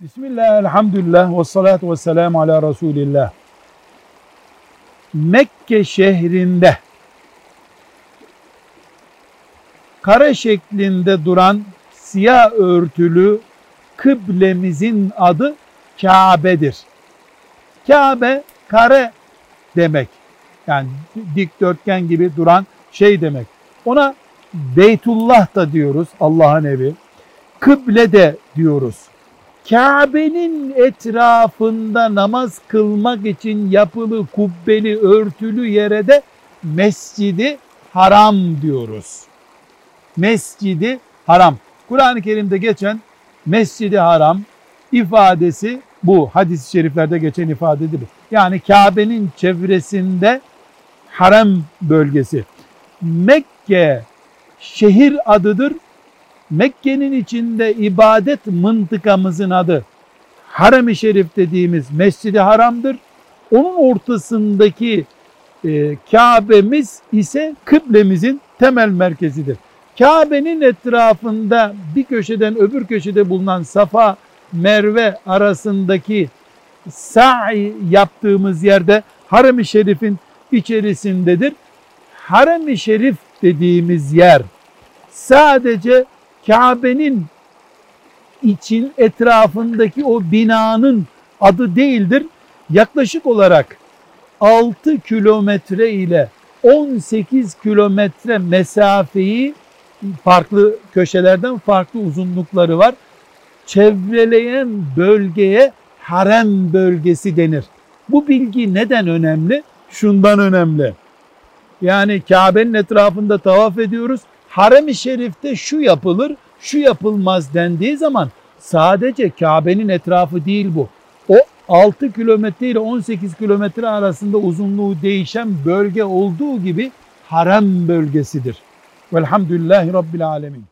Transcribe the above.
Bismillah, elhamdülillah, ve salatu ve selamu ala Resulillah. Mekke şehrinde kare şeklinde duran siyah örtülü kıblemizin adı Kabe'dir. Kabe kare demek. Yani dikdörtgen gibi duran şey demek. Ona Beytullah da diyoruz Allah'ın evi. Kıble de diyoruz. Kabe'nin etrafında namaz kılmak için yapılı kubbeli örtülü yere de Mescidi Haram diyoruz. Mescidi Haram. Kur'an-ı Kerim'de geçen Mescidi Haram ifadesi bu. Hadis-i şeriflerde geçen ifadedir. Yani Kabe'nin çevresinde harem bölgesi. Mekke şehir adıdır. Mekke'nin içinde ibadet mıntıkamızın adı Harem-i Şerif dediğimiz Mescid-i Haram'dır. Onun ortasındaki e, Kabe'miz ise kıblemizin temel merkezidir. Kabe'nin etrafında bir köşeden öbür köşede bulunan Safa Merve arasındaki sa'i yaptığımız yerde Harem-i Şerif'in içerisindedir. Harem-i Şerif dediğimiz yer sadece Kabe'nin için etrafındaki o binanın adı değildir. Yaklaşık olarak 6 kilometre ile 18 kilometre mesafeyi farklı köşelerden farklı uzunlukları var. Çevreleyen bölgeye harem bölgesi denir. Bu bilgi neden önemli? Şundan önemli. Yani Kabe'nin etrafında tavaf ediyoruz. Harem-i Şerif'te şu yapılır, şu yapılmaz dendiği zaman sadece Kabe'nin etrafı değil bu. O 6 kilometre ile 18 kilometre arasında uzunluğu değişen bölge olduğu gibi harem bölgesidir. Velhamdülillahi Rabbil Alemin.